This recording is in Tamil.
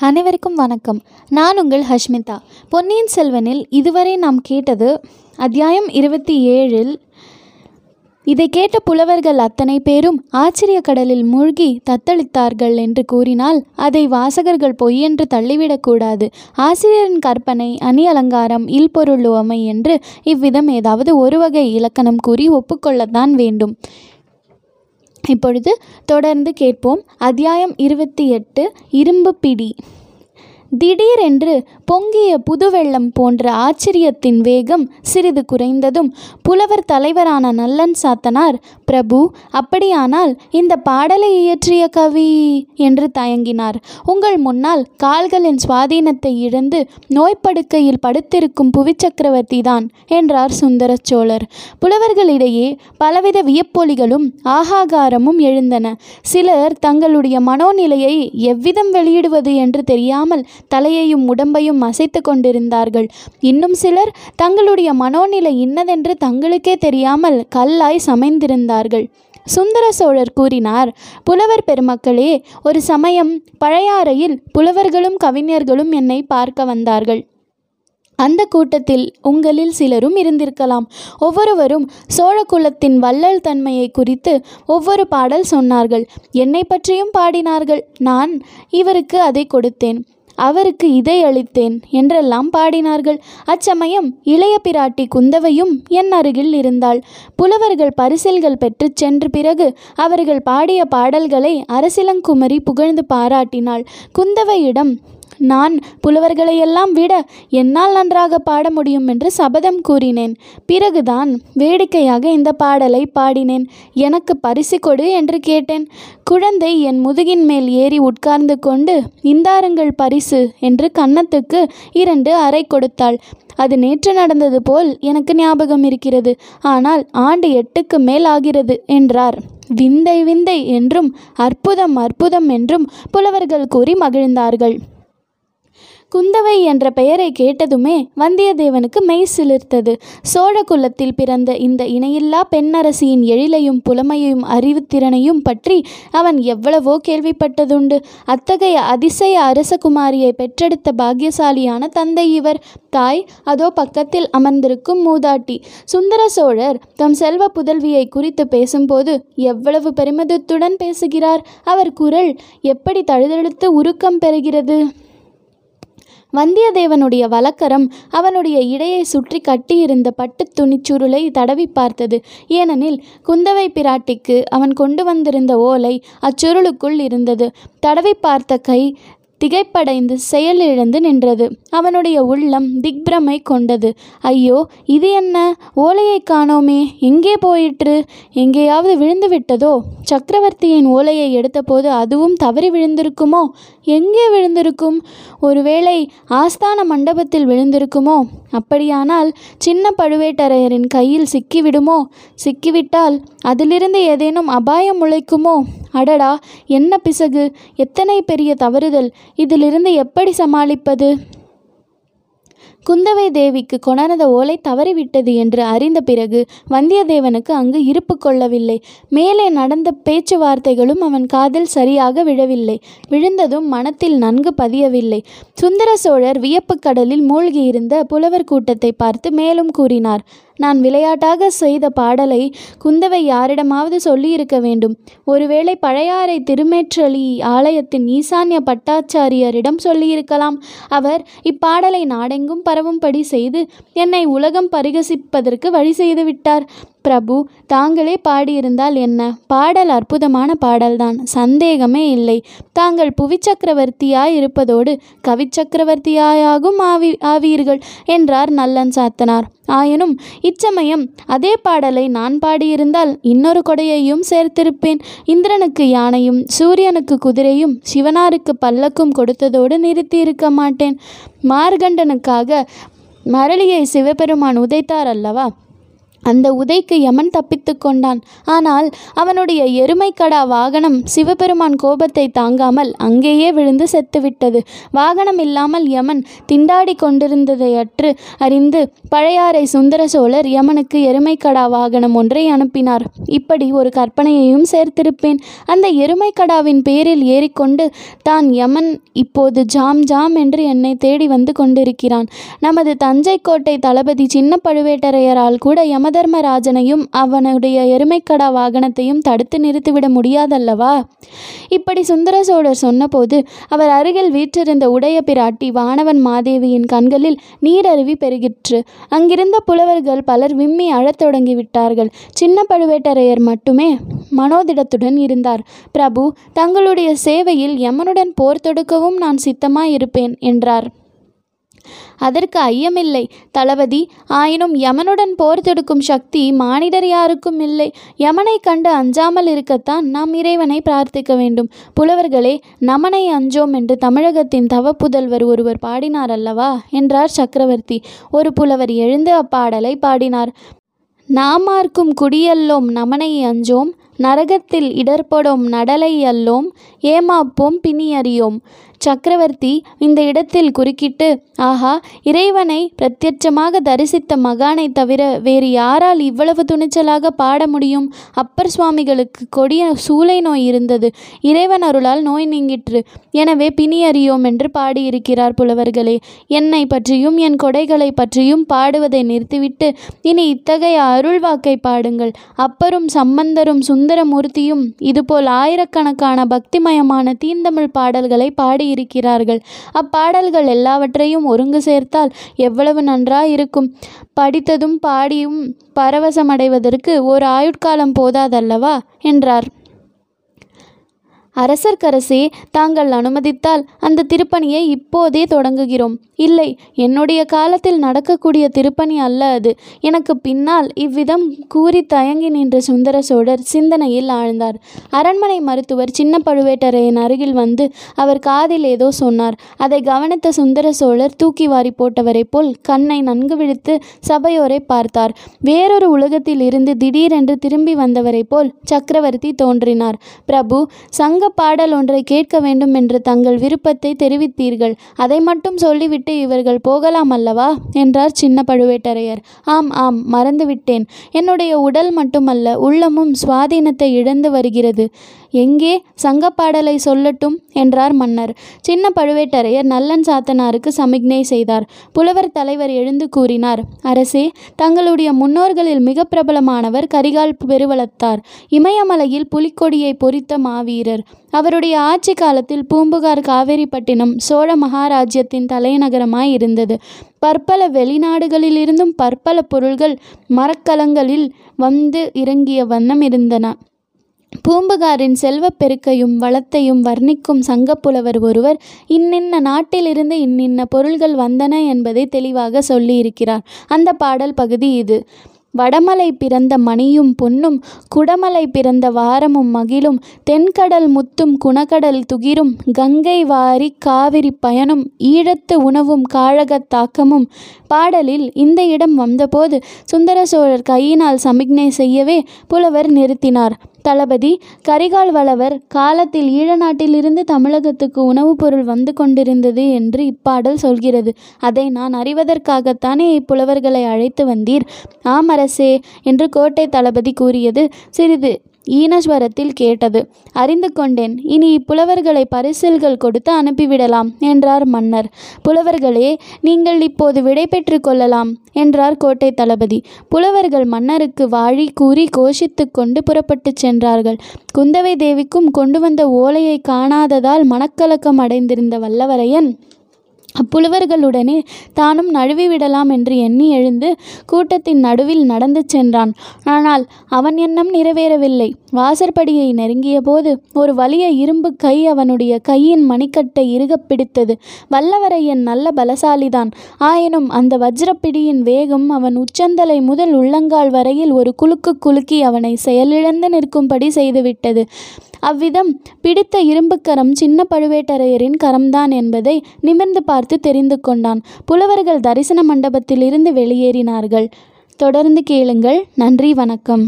அனைவருக்கும் வணக்கம். நான் உங்கள் ஹஷ்மிதா. பொன்னியின் செல்வனில் இதுவரை நாம் கேட்டது அத்தியாயம் இருபத்தி ஏழில் இதை கேட்ட புலவர்கள் அத்தனை பேரும் ஆச்சரிய கடலில் மூழ்கி தத்தளித்தார்கள் என்று கூறினால் அதை வாசகர்கள் பொய்யென்று தள்ளிவிடக்கூடாது ஆசிரியரின் கற்பனை அணி அலங்காரம் இல்பொருள் உவமை என்று இவ்விதம் ஏதாவது ஒரு வகை இலக்கணம் கூறி ஒப்புக்கொள்ளத்தான் வேண்டும். இப்பொழுது தொடர்ந்து கேட்போம். அத்தியாயம் இருபத்தி எட்டு இரும்பு பிடி. திடீரென்று பொங்கிய புதுவெள்ளம் போன்ற ஆச்சரியத்தின் வேகம் சிறிது குறைந்ததும் புலவர் தலைவரான நல்லன் சாத்தனார் பிரபு அப்படியானால் இந்த பாடலை இயற்றிய கவி என்று தயங்கினார். உங்கள் முன்னால் கால்களின் சுவாதீனத்தை இழந்து நோய்ப்படுக்கையில் படுத்திருக்கும் புவிச்சக்கரவர்த்தி தான் என்றார் சுந்தர சோழர். புலவர்களிடையே பலவித வியப்பொலிகளும் ஆகாகாரமும் எழுந்தன. சிலர் தங்களுடைய மனோநிலையை எவ்விதம் வெளியிடுவது என்று தெரியாமல் தலையையும் உடம்பையும் அசைத்து கொண்டிருந்தார்கள். இன்னும் சிலர் தங்களுடைய மனோநிலை இன்னதென்று தங்களுக்கே தெரியாமல் கல்லாய் சமைந்திருந்தார்கள். சுந்தர சோழர் கூறினார் புலவர் பெருமக்களே ஒரு சமயம் பழையாறையில் புலவர்களும் கவிஞர்களும் என்னை பார்க்க வந்தார்கள். அந்த கூட்டத்தில் உங்களில் சிலரும் இருந்திருக்கலாம். ஒவ்வொருவரும் சோழ குலத்தின் வள்ளல் தன்மையை குறித்து ஒவ்வொரு பாடல் சொன்னார்கள். என்னை பற்றியும் பாடினார்கள். நான் இவருக்கு அதை கொடுத்தேன். அவருக்கு இதை அளித்தேன் என்றெல்லாம் பாடினார்கள். அச்சமயம் இளைய பிராட்டி குந்தவையும் என் அருகில் இருந்தாள். புலவர்கள் பரிசில்கள் பெற்றுச் சென்ற பிறகு அவர்கள் பாடிய பாடல்களை அரசிலங்குமரி புகழ்ந்து பாராட்டினாள். குந்தவையிடம் நான் புலவர்களையெல்லாம் விட என்னால் நன்றாக பாட முடியும் என்று சபதம் கூறினேன். பிறகுதான் வேடிக்கையாக இந்த பாடலை பாடினேன். எனக்கு பரிசு கொடு என்று கேட்டேன். குழந்தை என் முதுகின் மேல் ஏறி உட்கார்ந்து கொண்டு இந்தாருங்கள் பரிசு என்று கன்னத்துக்கு இரண்டு அறை கொடுத்தாள். அது நேற்று நடந்தது போல் எனக்கு ஞாபகம் இருக்கிறது. ஆனால் ஆண்டு எட்டுக்கு மேல் ஆகிறது என்றார். விந்தை விந்தை என்றும் அற்புதம் அற்புதம் என்றும் புலவர்கள் கூறி மகிழ்ந்தார்கள். குந்தவை என்ற பெயரை கேட்டதுமே வந்தியத்தேவனுக்கு மெய் சிலிர்த்தது. சோழ குலத்தில் பிறந்த இந்த இணையில்லா பெண்ணரசியின் எழிலையும் புலமையையும் அறிவுத்திறனையும் பற்றி அவன் எவ்வளவோ கேள்விப்பட்டதுண்டு. அத்தகைய அதிசய அரசகுமாரியை பெற்றெடுத்த பாக்கியசாலியான தந்தை இவர். தாய் அதோ பக்கத்தில் அமர்ந்திருக்கும் மூதாட்டி. சுந்தர சோழர் தம் செல்வ புதல்வியை குறித்து பேசும்போது எவ்வளவு பெருமிதத்துடன் பேசுகிறார். அவர் குரல் எப்படி தழுதழுத்து உருக்கம் பெறுகிறது? வந்தியத்தேவனுடைய வழக்கரம் அவனுடைய இடையை சுற்றி கட்டியிருந்த பட்டுத் துணிச்சுருளை தடவி பார்த்தது. ஏனெனில் குந்தவை பிராட்டிக்கு அவன் கொண்டு வந்திருந்த ஓலை அச்சுருளுக்குள் இருந்தது. தடவி பார்த்த கை திகைப்படைந்து செயலிழந்து நின்றது. அவனுடைய உள்ளம் திக்பிரமை கொண்டது. ஐயோ இது என்ன? ஓலையை காணோமே. எங்கே போயிற்று? எங்கேயாவது விழுந்து விட்டதோ? சக்கரவர்த்தியின் ஓலையை எடுத்தபோது அதுவும் தவறி விழுந்திருக்குமோ? எங்கே விழுந்திருக்கும்? ஒருவேளை ஆஸ்தான மண்டபத்தில் விழுந்திருக்குமோ? அப்படியானால் சின்ன பழுவேட்டரையரின் கையில் சிக்கிவிடுமோ? சிக்கிவிட்டால் அதிலிருந்து ஏதேனும் அபாயம் முளைக்குமோ? அடடா என்ன பிசகு? எத்தனை பெரிய தவறுதல். இதிலிருந்து எப்படி சமாளிப்பது? குந்தவை தேவிக்கு கொணர்ந்த ஓலை தவறிவிட்டது என்று அறிந்த பிறகு வந்தியத்தேவனுக்கு அங்கு இருப்பு கொள்ளவில்லை. மேலே நடந்த பேச்சுவார்த்தைகளும் அவன் காதில் சரியாக விழவில்லை. விழுந்ததும் மனத்தில் நன்கு பதியவில்லை. சுந்தர சோழர் வியப்பு கடலில் மூழ்கியிருந்த புலவர் கூட்டத்தை பார்த்து மேலும் கூறினார். நான் விளையாட்டாக செய்த பாடலை குந்தவை யாரிடமாவது சொல்லியிருக்க வேண்டும். ஒருவேளை பழையாறை திருமேற்றலி ஆலயத்தின் ஈசான்ய பட்டாச்சாரியரிடம் சொல்லியிருக்கலாம். அவர் இப்பாடலை நாடெங்கும் பரவும்படி செய்து என்னை உலகம் பரிகசிப்பதற்கு வழி செய்துவிட்டார் பிரபு தாங்களே பாடியிருந்தால் என்ன? பாடல் அற்புதமான பாடல்தான். சந்தேகமே இல்லை. தாங்கள் புவிச்சக்கரவர்த்தியாய் இருப்பதோடு கவிச்சக்கரவர்த்தியாயாகும் ஆவி ஆவீர்கள் என்றார் நல்லன் சாத்தனார். ஆயினும் இச்சமயம் அதே பாடலை நான் பாடியிருந்தால் இன்னொரு கொடையையும் சேர்த்திருப்பேன். இந்திரனுக்கு யானையும் சூரியனுக்கு குதிரையும் சிவனாருக்கு பல்லக்கும் கொடுத்ததோடு நிறுத்தியிருக்க மாட்டேன். மார்கண்டனுக்காக மரளியை சிவபெருமான் உதைத்தார் அல்லவா? அந்த உதைக்கு யமன் தப்பித்து கொண்டான். ஆனால் அவனுடைய எருமைக்கடா வாகனம் சிவபெருமான் கோபத்தை தாங்காமல் அங்கேயே விழுந்து செத்துவிட்டது. வாகனம் இல்லாமல் யமன் திண்டாடி கொண்டிருந்ததையற்று அறிந்து பழையாறை சுந்தர சோழர் யமனுக்கு எருமைக்கடா வாகனம் ஒன்றை அனுப்பினார். இப்படி ஒரு கற்பனையையும் சேர்த்திருப்பேன். அந்த எருமைக்கடாவின் பேரில் ஏறிக்கொண்டு தான் யமன் இப்போது ஜாம் ஜாம் என்று என்னை தேடி வந்து கொண்டிருக்கிறான். நமது தஞ்சை கோட்டை தளபதி சின்ன பழுவேட்டரையரால் கூட யமதர்மராஜனையும் அவனுடைய எருமைக்கடா வாகனத்தையும் தடுத்து நிறுத்திவிட முடியாதல்லவா? இப்படி சுந்தர சோழர் சொன்னபோது அவர் அருகில் வீற்றிருந்த உடைய பிராட்டி வானவன் மாதேவியின் கண்களில் நீரருவி பெருகிற்று. அங்கிருந்த புலவர்கள் பலர் விம்மி அழத் தொடங்கிவிட்டார்கள். சின்ன பழுவேட்டரையர் மட்டுமே மனோதிடத்துடன் இருந்தார். பிரபு தங்களுடைய சேவையில் யமனுடன் போர் தொடுக்கவும் நான் சித்தமாயிருப்பேன் என்றார். அதற்கு ஐயமில்லை. தளபதி ஆயினும் யமனுடன் போர் தொடுக்கும் சக்தி மானிடர் யாருக்கும் இல்லை. யமனை கண்டு அஞ்சாமல் இருக்கத்தான் நாம் இறைவனை பிரார்த்திக்க வேண்டும். புலவர்களே நமனை அஞ்சோம் என்று தமிழகத்தின் தவப்புதல்வர் ஒருவர் பாடினார் அல்லவா? என்றார் சக்கரவர்த்தி. ஒரு புலவர் எழுந்து அப்பாடலை பாடினார். நாமார்க்கும் குடியல்லோம் நமனை அஞ்சோம். நரகத்தில் இடர்படும் நடலை அல்லோம். ஏமாப்போம் பிணியறியோம் சக்கரவர்த்தி இந்த இடத்தில் குறுக்கிட்டு ஆஹா இறைவனை பிரத்யட்சமாக தரிசித்த மகானை தவிர வேறு யாரால் இவ்வளவு துணிச்சலாக பாட முடியும்? அப்பர் சுவாமிகளுக்கு கொடிய சூளை நோய் இருந்தது. இறைவன் அருளால் நோய் நீங்கிற்று. எனவே பிணி அறியோம் என்று பாடியிருக்கிறார் புலவர்களே. என்னை பற்றியும் என் கொடைகளை பற்றியும் பாடுவதை நிறுத்திவிட்டு இனி இத்தகைய அருள்வாக்கை பாடுங்கள். அப்பரும் சம்பந்தரும் சுந்தரமூர்த்தியும் இதுபோல் ஆயிரக்கணக்கான பக்திமயமான தீந்தமிழ் பாடல்களை இருக்கிறார்கள். அப்பாடல்கள் எல்லாவற்றையும் ஒருங்கு சேர்த்தால் எவ்வளவு நன்றாயிருக்கும். படித்ததும் பாடியும் பரவசமடைவதற்கு ஒரு ஆயுட்காலம் போதாதல்லவா? என்றார். அரசர்க்கரசே தாங்கள் அனுமதித்தால் அந்த திருப்பணியை இப்போதே தொடங்குகிறோம். இல்லை என்னுடைய காலத்தில் நடக்கக்கூடிய திருப்பணி அல்ல அது. எனக்கு பின்னால் இவ்விதம் கூறி தயங்கி நின்ற சுந்தர சோழர் சிந்தனையில் ஆழ்ந்தார். அரண்மனை மருத்துவர் சின்ன பழுவேட்டரையன் அருகில் வந்து அவர் காதில் ஏதோ சொன்னார். அதை கவனித்த சுந்தர சோழர் தூக்கி வாரி போட்டவரைப் போல் கண்ணை நன்கு விழித்து சபையோரை பார்த்தார். வேறொரு உலகத்தில் இருந்து திடீரென்று திரும்பி வந்தவரைப் போல் சக்கரவர்த்தி தோன்றினார். பிரபு சங்க பாடல் ஒன்றை கேட்க வேண்டும் என்று தங்கள் விருப்பத்தை தெரிவித்தீர்கள். அதை மட்டும் சொல்லிவிட்டு இவர்கள் போகலாம் அல்லவா? என்றார் சின்ன பழுவேட்டரையர். ஆம் ஆம் மறந்துவிட்டேன். என்னுடைய உடல் மட்டுமல்ல உள்ளமும் சுவாதீனத்தை இழந்து வருகிறது. எங்கே சங்கப்பாடலை சொல்லட்டும் என்றார் மன்னர். சின்ன பழுவேட்டரையர் நல்லன் சாத்தனாருக்கு சமிக்ஞை செய்தார். புலவர் தலைவர் எழுந்து கூறினார் அரசே தங்களுடைய முன்னோர்களில் மிக பிரபலமானவர் கரிகால் பெருவளத்தார். இமயமலையில் புலிக்கொடியை பொறித்த மாவீரர். அவருடைய ஆட்சி காலத்தில் பூம்புகார் காவேரிப்பட்டினம் சோழ மகாராஜ்யத்தின் தலைநகரமாய் இருந்தது. பற்பல வெளிநாடுகளிலிருந்தும் பற்பல பொருள்கள் மரக்கலங்களில் வந்து இறங்கிய வண்ணம் இருந்தன. பூம்புகாரின் செல்வப்பெருக்கையும் வளத்தையும் வர்ணிக்கும் சங்கப்புலவர் ஒருவர் இன்னின்ன நாட்டிலிருந்து இன்னின்ன பொருள்கள் வந்தன என்பதை தெளிவாக சொல்லியிருக்கிறார். அந்த பாடல் பகுதி இது. வடமலை பிறந்த மணியும் பொன்னும் குடமலை பிறந்த வாரமும் மகிழும் தென்கடல் முத்தும் குணக்கடல் துகிரும் கங்கை வாரி காவிரி பயனும் ஈழத்து உணவும் காழகத் தாக்கமும் பாடலில் இந்த இடம் வந்தபோது சுந்தர சோழர் கையினால் சமிக்ஞை செய்யவே புலவர் நிறுத்தினார். தளபதி கரிகால் வளவர் காலத்தில் ஈழ நாட்டிலிருந்து தமிழகத்துக்கு உணவுப் பொருள் வந்து கொண்டிருந்தது என்று இப்பாடல் சொல்கிறது. அதை நான் அறிவதற்காகத்தானே இப்புலவர்களை அழைத்து வந்தீர்? ஆம் அரசே என்று கோட்டை தளபதி கூறியது. சிறிது ஈனஸ்வரத்தில் கேட்டது. அறிந்து கொண்டேன். இனி இப்புலவர்களை பரிசில்கள் கொடுத்து அனுப்பிவிடலாம் என்றார் மன்னர். புலவர்களே நீங்கள் இப்போது விடை பெற்று கொள்ளலாம் என்றார் கோட்டை தளபதி. புலவர்கள் மன்னருக்கு வாழி கூறி கோஷித்து கொண்டு புறப்பட்டுச் சென்றார்கள். குந்தவை தேவிக்கும் கொண்டு வந்த ஓலையை காணாததால் மனக்கலக்கம் அடைந்திருந்த வல்லவரையன் அப்புலவர்களுடனே தானும் நழுவி விடலாம் என்று எண்ணி எழுந்து கூட்டத்தின் நடுவில் நடந்து சென்றான். ஆனால் அவன் எண்ணம் நிறைவேறவில்லை. வாசற்படியை நெருங்கிய போது ஒரு வலிய இரும்பு கை அவனுடைய கையின் மணிக்கட்டை இறுகப் பிடித்தது. வல்லவரையன் நல்ல பலசாலிதான். ஆயினும் அந்த வஜ்ரப்பிடியின் வேகம் அவன் உச்சந்தலை முதல் உள்ளங்கால் வரையில் ஒரு குலுக்கு குலுக்கி அவனை செயலிழந்து நிற்கும்படி செய்துவிட்டது. அவ்விதம் பிடித்த இரும்புக்கரம் சின்ன பழுவேட்டரையரின் கரம்தான் என்பதை நிமிர்ந்து பார்த்து தெரிந்து கொண்டான். புலவர்கள் தரிசன மண்டபத்திலிருந்து வெளியேறினார்கள். தொடர்ந்து கேளுங்கள். நன்றி வணக்கம்.